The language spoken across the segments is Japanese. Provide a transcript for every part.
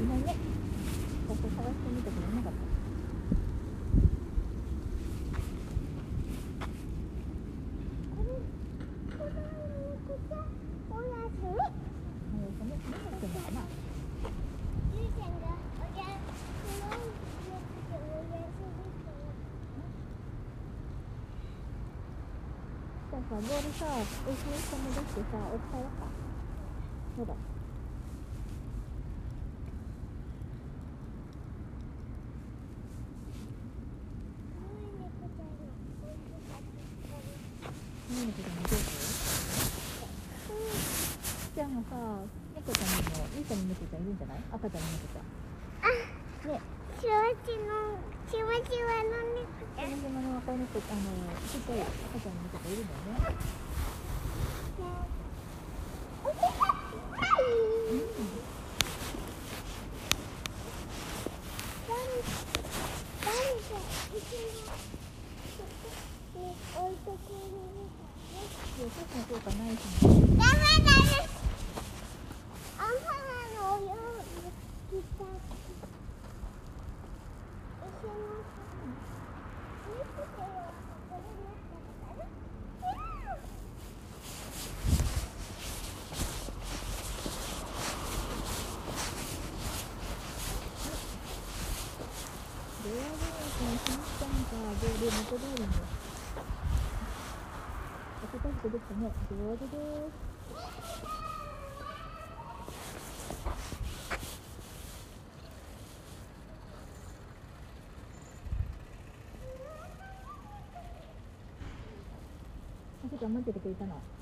いないねここ探してみてくれなかった？さ、ボールさ、お家に友達てさ、おったいわか。そうだ。ボールですちょっと待っててくれたの。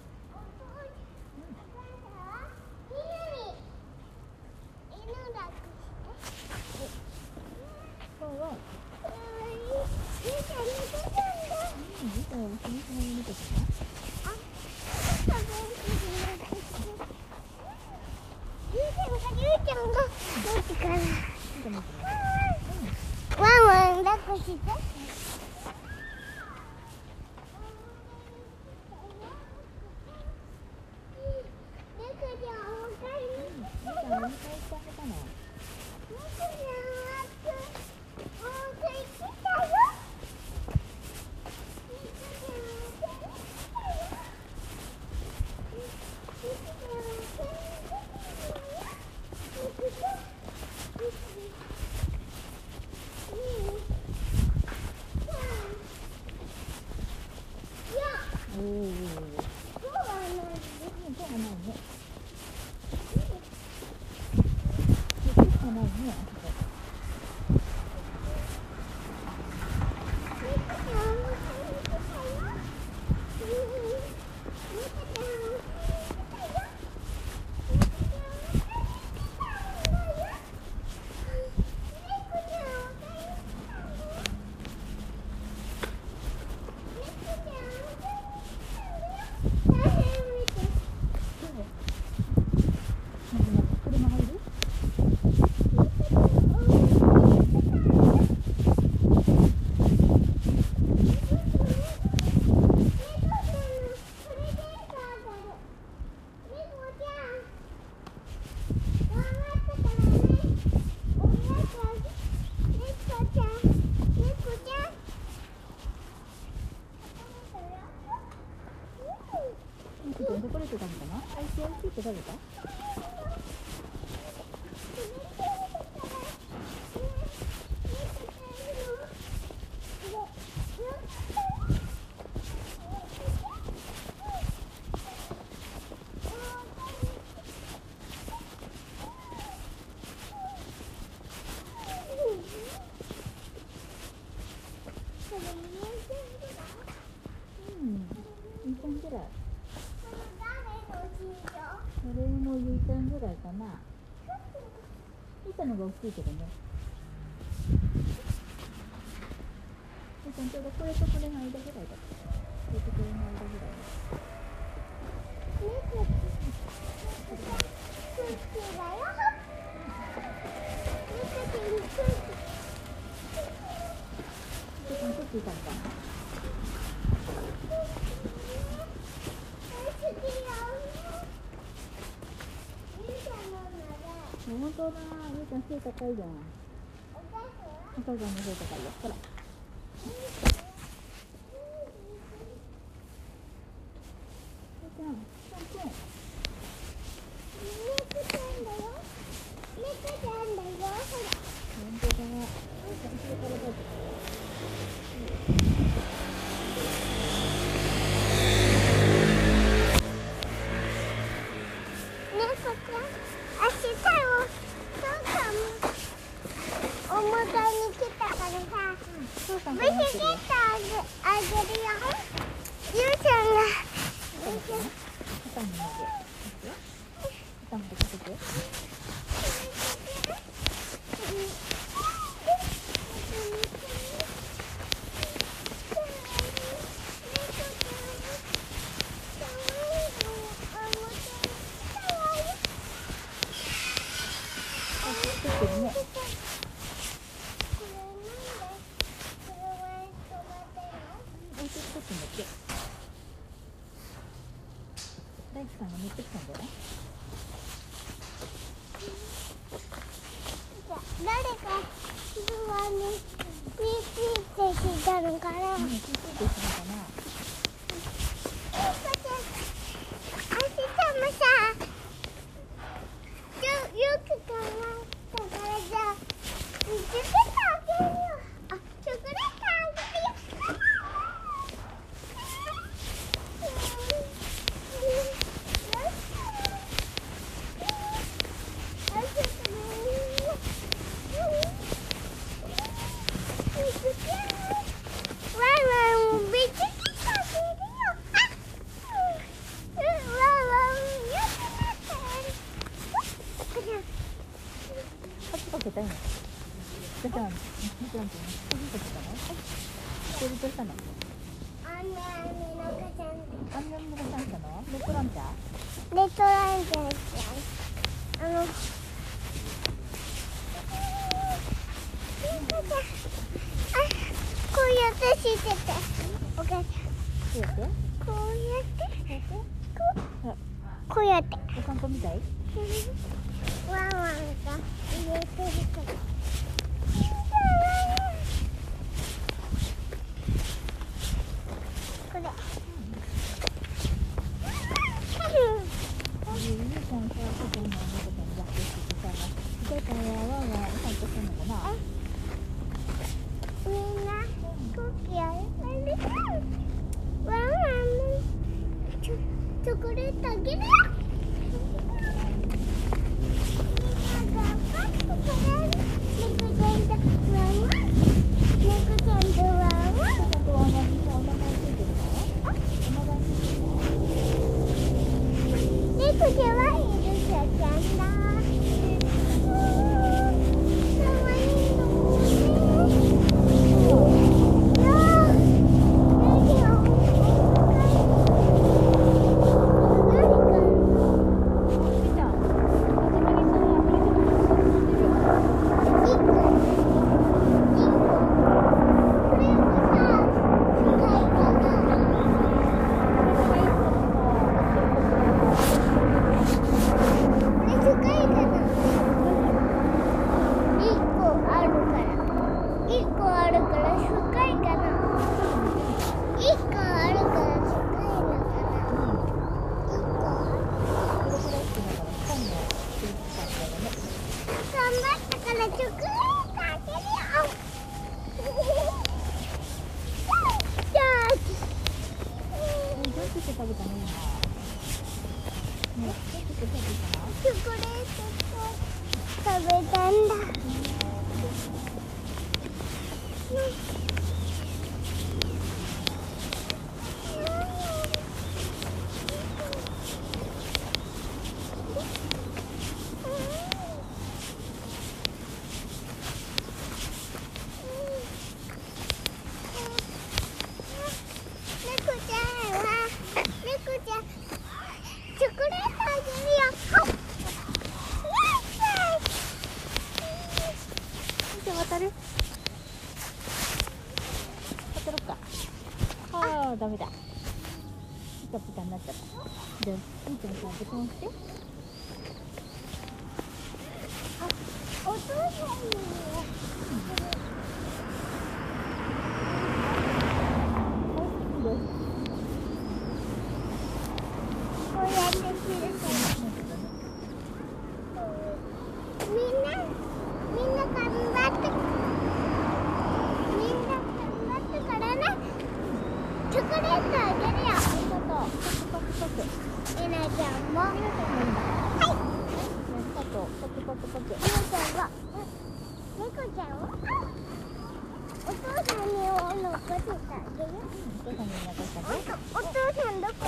キー取れてたのかな ?ICIC って誰だ？ちゃん背高いよお母さんの背高いよ。ほら。大樹さんが持ってきたんだよ誰か自分についてきたのかな、うん、ついてきたのかな？ゃんみちゃん一たのアンナミノカちゃんアンナミノカちゃんのレッドランチャーレッランあのああダメだ。ピカピカになっちゃった。じゃあみーちゃんさボタン押して。お父さんに。どうこうやってするからみんなみんな頑張ってみんな頑張ってからねチョコレートあげるよありがとうパクパクパクみなちゃんもみなちゃんもいいんだはいありがとうパクパクパクみなちゃんは猫ちゃんはお父さんにお父さんどこ？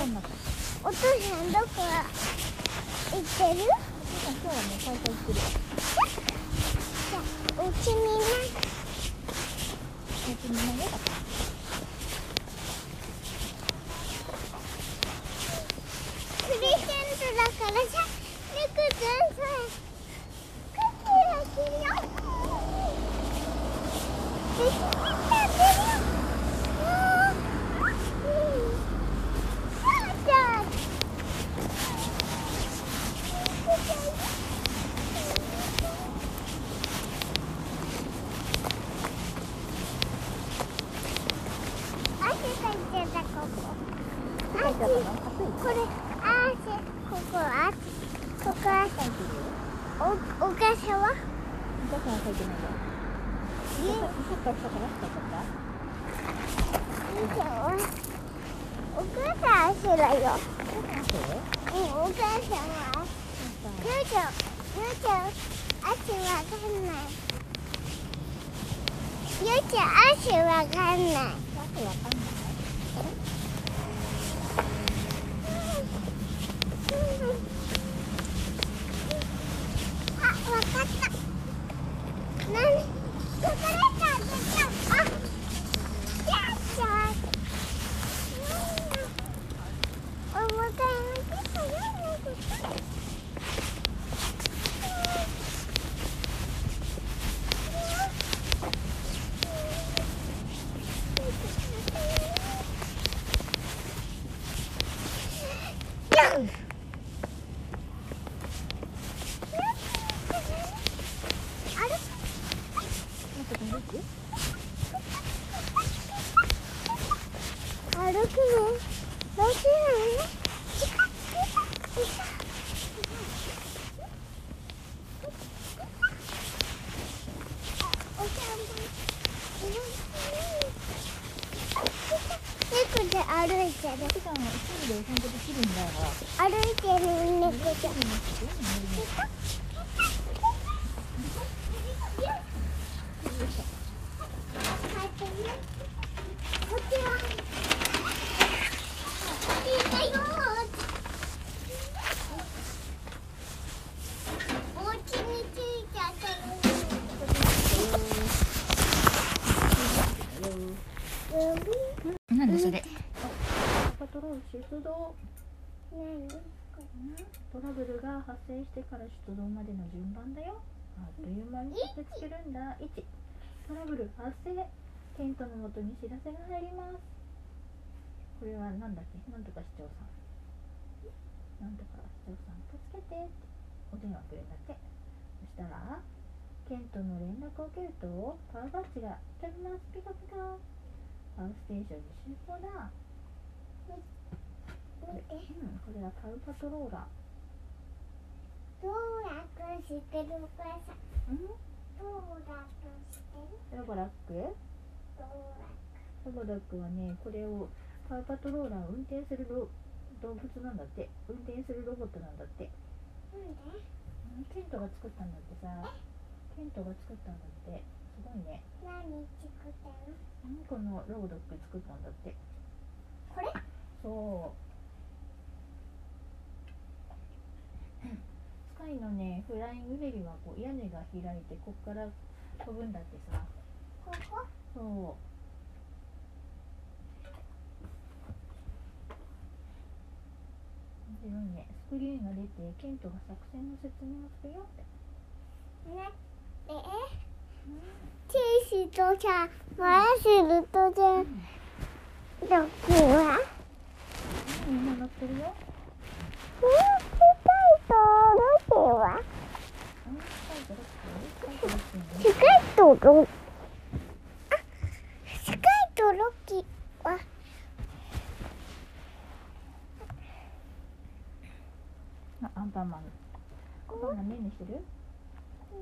お父さんどこ？行ってるお父さん今日はね会社行ってる？じゃあうちみんなお家みんなねレゼントだからさ猫ちゃんさクッキーあげるよビスケットあげるようんうんじゃあ猫ちゃん汗かいてたここ書いてあったの暑いこれ汗ここ汗ここ汗書いてるおお母さんはお母さんは書いてないよえサッカーしたから書いちゃったお母さんはお母さん汗だよお母さん汗うんお母さんはゆうちゃんゆうちゃん汗わかんないゆうちゃん汗わかんない汗わかんないあ、わかった。なに、チョコレートあげちゃう。あ、やった。お迎えのキスやんなきゃ。やんあれもっと飛んでいく歩くのどうしようねチカチカお散歩猫で歩いてる。猫ちゃんは一人でお散歩できる。んだよ歩いてる。猫ちゃんこっちは。いいかよ。お家に着いちゃったよ。なんでそれパトロール出動？トラブルが発生してから出動までの順番だよ。あっという間に駆けつけるんだ。1トラブル発生。テントのもとに知らせが入ります。これはなんだっけ？なんとか市長さん。なんとか市長さん助けてって。お電話くれんだってそしたらケントの連絡を受けるとパウバッチが飛びますピカピカパウステーションに集合だ。これ,、うん、これはパウパトローラー。どうやってしてるお母さん？うん？どうやってしてる？ロボラック？ロボラック。はねこれをパウパトローラーを運転するロ動物なんだって。運転するロボットなんだって。なんで？うんケントが作ったんだってさ。ケントが作ったんだって。すごいね。何作ったの？うんこのロボドック作ったんだって。これ？そうスカイのねフライングベリーはこう屋根が開いてこっから飛ぶんだってさ。ここ？そう。面白いね。スクリーンが出てケントが作戦の説明をするよって。なって。ティッシュとさ、回するとじゃ、ロッキーはみんな乗ってるよ。うんスカイとロッキーはスカイとロあスカイとロッキーはあアンパンマン。アンパンマン。ねん。ねしてるうん。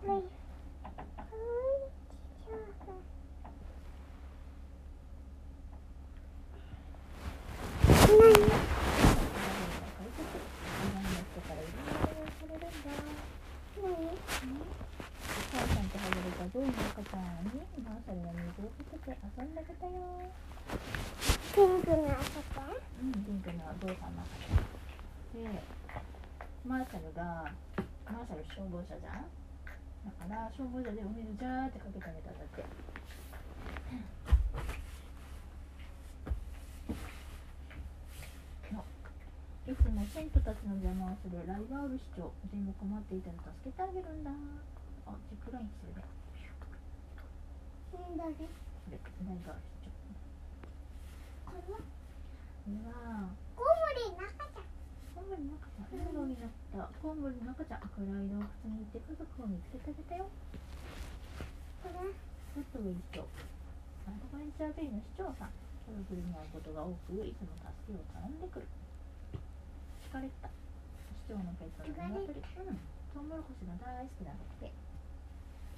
これはい何いろんな人からいろんなことをされるんだ何お母さんと外れたゾイの赤ちゃんにマーシャルが水をかけて遊んであげたよピンクの赤ちゃんうんピンクのゾウさんの赤ちゃんでマーシャルがマーシャル消防車じゃんだから消防車でお水ジャーってかけてあげたんだってのいつも生徒たちの邪魔をするライバール市長全部困っていたら助けてあげるんだ。あジップラインしてるね。なんだね。これライバール市長これはこれはコウモリの赤ちゃんコウモリの赤ちゃん笑顔になった。コウモリの赤ちゃん暗い洞窟に行って家族を見つけてあげたよ。これちょっといい人アドベンチャーベイの市長さん。トラブルに遭うことが多くいつも助けを頼んでくる。疲れた。市長のペットの鶏うん。トウモロコシが大好きなんだって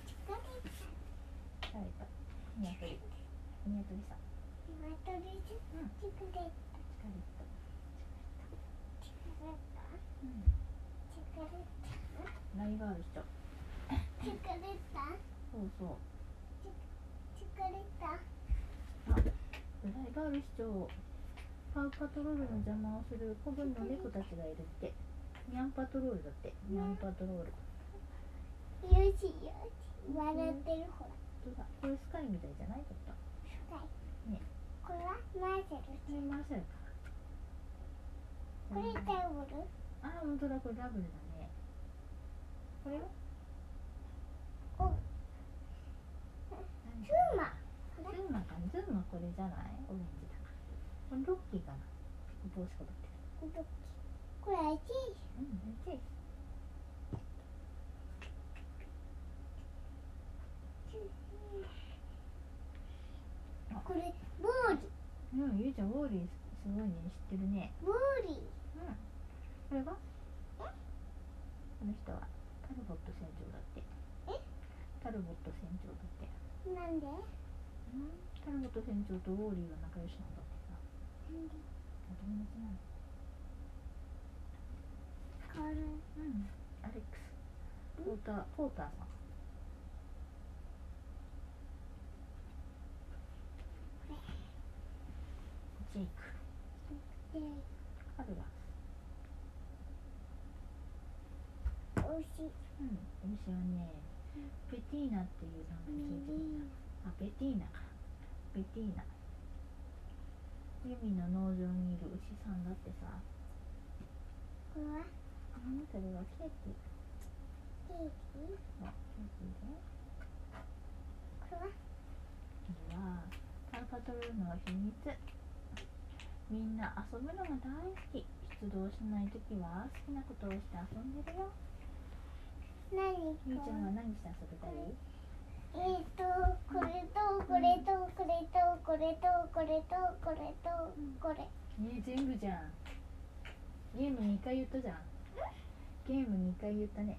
疲れた。疲れた。鶏鶏さん鶏ちうん疲れた。疲れた。疲れた。うん疲れた。ライバール市長疲れた。そうそう疲れた。ライバール市長パウパトロールの邪魔をする子分の猫たちがいるって。ニャンパトロールだって。ニャンパトロール。よしよし。笑ってるほらそうだこれスカイみたいじゃない？ちょっと。はいね。これはマーシャルこれマーシャルか。これタオル？あ本当だ。これダブルだね。これはお。何？ズーマ。ズーマか。なズーマこれじゃない？オレンジこれロッキーかな？帽子かぶってるこれあっちうんめっちゃいいこれボーリうんゆうちゃんウォーリーすごいね知ってるね。ボーリうん。これはこの人はタルボット船長だって。え？タルボット船長だって。なんで？うん。タルボット船長とウォーリーが仲良しなんだってさなんでお友達なのこれうん。アレックスポーター。ポーターさん。ジェイク。でカルラおいしい。うん。牛はねペティーナっていう名前聞いてるんだあベティーナか。ベティーナユミの農場にいる牛さんだってさ。これはうんそれはケーキ？ケーキあケーキで。これはこれはパウパトロールの秘密。みんな遊ぶのが大好き。出動しないときは好きなことをして遊んでるよ。何？ゆうちゃんはこ何して遊びたい？れえっとこれとこれとこれとこれとこれとこれとこれね全部じゃん。ゲーム2回言ったじゃん。ゲーム2回言ったね。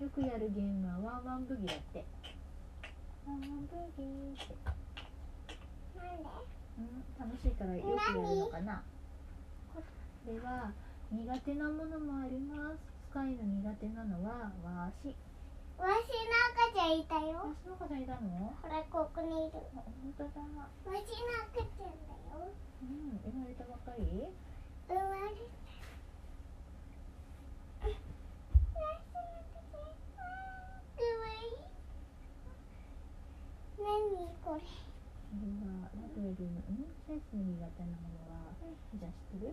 よくやるゲームはワンワンブギだって。ワンワンブギって。なんで？うん楽しいからよくやるのかな。これは苦手なものもあります。スカイの苦手なのはわしわしの赤ちゃんいたよ。わしの子がいたの？ほらここにいる。あ本当だわしの赤ちゃんだよ。うん生まれたばっかり？生まれた。わしの赤ちゃんかわいい何これこれはラベルのうんセンスの苦手なものはじゃあ知ってる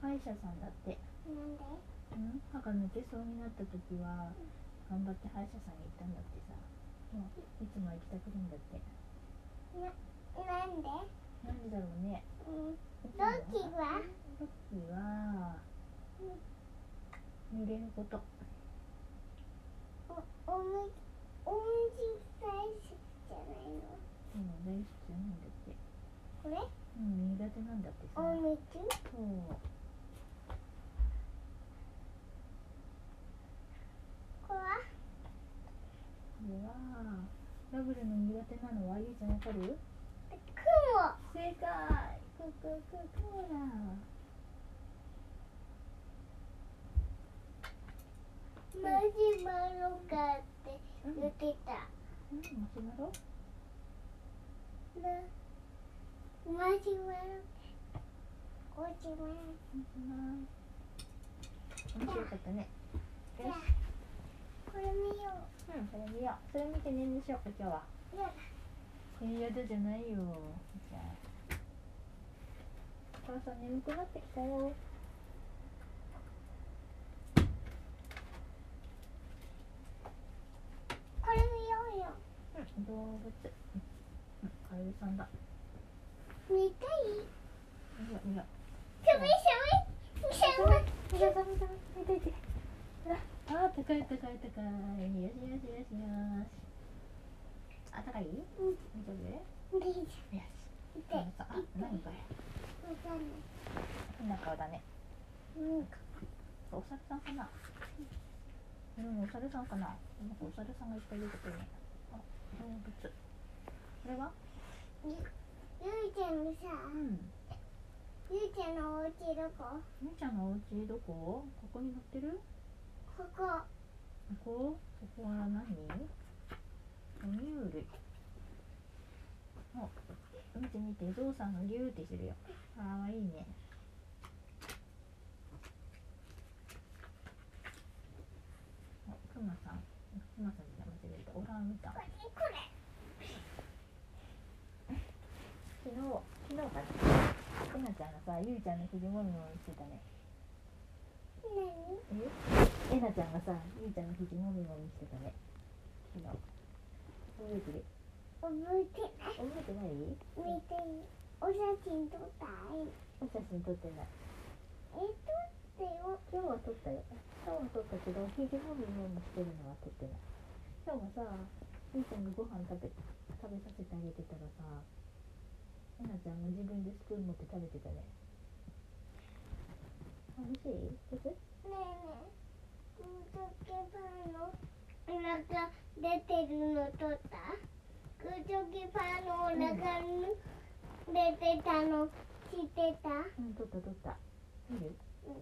歯医者さんだってなんでうん歯が抜けそうになった時は頑張って歯医者さんに行ったんだってさ。いつも行きたくるんだって。なんで？なんでだろうね。うん。ロッキーは？ロッキーは濡れること。おおむおむじ大好きじゃないの？うん大好きじゃないんだって。これ？うん苦手なんだってさ。おむじ？そうこれはこれはラブルの苦手なのはゆうちゃんわかる雲正解。くくく雲だマジマロかってうん言ってたうんマシュマロなマジマロおしまい面白かったねこれ見ようんそれ見よう。それ見て寝るでしょうか今日はうやだえー、やだじゃないよじゃあお母さん眠くなってきたよこれ見ようようん動物うんカエルさんだ見たいいやいや寒い寒い寒い見た見た見た見た見てほらあー高い高い高い。よしよしよしよし。あ高い？うん大丈夫よでいいじしあ何これ？わかんない。変な顔だね。うん。お猿さんかな？うん、お猿さんかな？なんかお猿さんがいっぱい出てくるね。あ、動物。これは？ゆゆいちゃんのさうん。ゆいちゃんのお家どこ？ゆうちゃんのお家どこ？ここに乗ってる？ここ。ここ？ここは何？哺乳類お見て見てゾウさんがギューってしてるよ。かわいいね。おクマさん。クマさんじゃ間違えた。オランウータン昨日昨日かな？えなちゃんがさゆいちゃんの肘もみもみしてたね。何ええなちゃんがさゆいちゃんの肘もみもみしてたね。昨日。覚えてる？覚えてない。覚えてない？見ていいお写真撮った？いお写真撮ってない。え撮ってよ。今日は撮ったよ。今日は撮ったけど肘もみもみしてるのは撮ってない。今日はさゆいちゃんがご飯食べ食べさせてあげてたらさえなちゃんが自分でスプーン持って食べてたね楽しいねえ。ねえ空気パンのお腹出てるの撮った空気パンのお腹に出てたの。知ってた？うん、撮った撮った。見るうん。